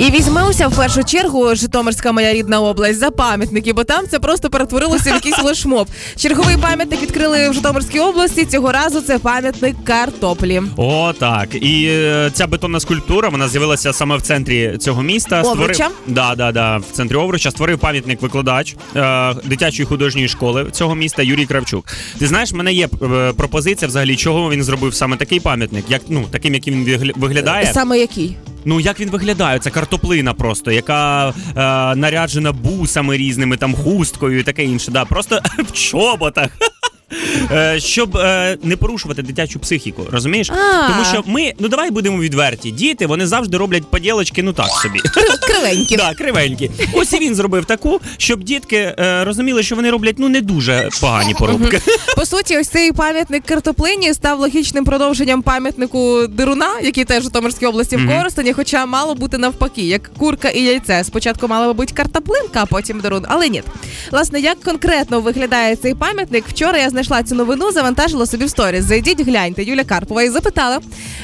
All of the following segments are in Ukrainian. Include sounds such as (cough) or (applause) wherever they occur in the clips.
І візьмемося в першу чергу Житомирська моя рідна область за пам'ятники, бо там це просто перетворилося в якийсь флешмоб. Черговий пам'ятник відкрили в Житомирській області. Цього разу це пам'ятник картоплі. О, так. І е, ця бетонна скульптура вона з'явилася саме в центрі цього міста. Овруча? Да, да, да, в центрі Овруча створив пам'ятник викладач е, дитячої художньої школи цього міста Юрій Кравчук. Ти знаєш, в мене є е, пропозиція взагалі, чого він зробив саме такий пам'ятник, як ну таким, як він вигля- виглядає. Саме який? Ну як він виглядає? Це картоплина просто, яка е, наряджена бусами різними, там хусткою і таке інше. Да, просто (laughs) в чоботах. Е, Щоб е, не порушувати дитячу психіку, розумієш? Тому що ми, ну давай будемо відверті. Діти вони завжди роблять поділочки, ну так собі. Кривенькі. Да, кривенькі. Ось і він зробив таку, щоб дітки е, розуміли, що вони роблять ну не дуже погані поробки. По суті, ось цей пам'ятник картоплині став логічним продовженням пам'ятнику Дируна, який теж у Житомирській області в. Коростені, хоча мало бути навпаки, як курка і яйце. Спочатку мала би бути картоплинка, а потім Дирун. Але ні. Власне, як конкретно виглядає цей пам'ятник? Вчора я знайшла цю новину, завантажила собі в сторіс. Зайдіть, гляньте, Юля Карпова і запитала,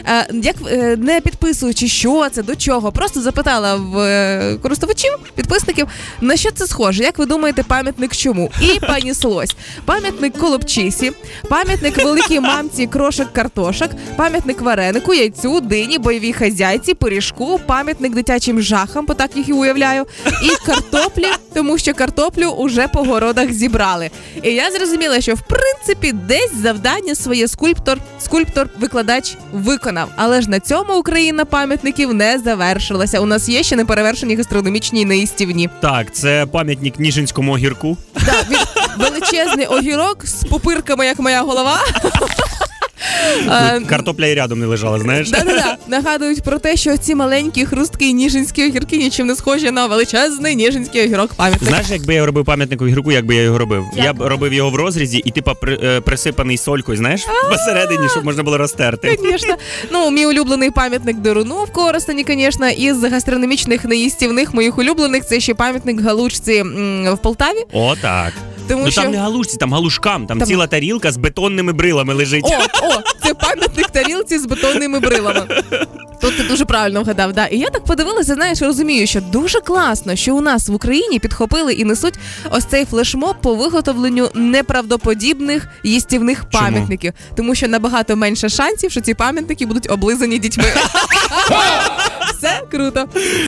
е, як е, не підписуючи, що це, до чого, просто запитала в е, користувачів, підписників, на що це схоже. Як ви думаєте, пам'ятник чому? І поніслось. Пам'ятник колобчисі, пам'ятник великій мамці крошок картошок, пам'ятник варенику, яйцю, дині, бойовій хазяйці, пиріжку, пам'ятник дитячим жахам, бо так їх і уявляю, і картоплі, тому що картоплю уже по городах зібрали. І я зрозуміла, що в принципі десь завдання своє скульптор, скульптор-викладач виконав. Але ж на цьому Україна пам'ятників не завершилася. У нас є ще неперевершені гастрономічні неїстівні. Так, це пам'ятник Ніжинському огірку. Так, він величезний огірок з попирками, як моя голова. Е, Картопля і рядом не лежала, знаєш? Да-да-да. Нагадують про те, що ці маленькі хрусткі ніжинські огірки нічим не схожі на величезний ніжинський огірок пам'ятник. Знаєш, якби я робив пам'ятник огірку, як би я його робив? Як? Я б робив його в розрізі і типа е, присипаний солькою, знаєш, посередині, щоб можна було розтерти. Звісно. Ну, мій улюблений пам'ятник Деруну в Коростені, звісно, із гастрономічних неїстівних моїх улюблених це ще пам'ятник Галучці в Полтаві. О, так. Тому ну що там не галушці, там галушкам, там, Там- ціла тарілка з бетонними брилами лежить. О, (laughs) о, це пам'ятник тарілці з бетонними брилами. Тут ти дуже правильно вгадав, да. І я так подивилася, знаєш, розумію, що дуже класно, що у нас в Україні підхопили і несуть ось цей флешмоб по виготовленню неправдоподібних їстівних Чому? пам'ятників, тому що набагато менше шансів, що ці пам'ятники будуть облизані дітьми. (laughs) Все круто.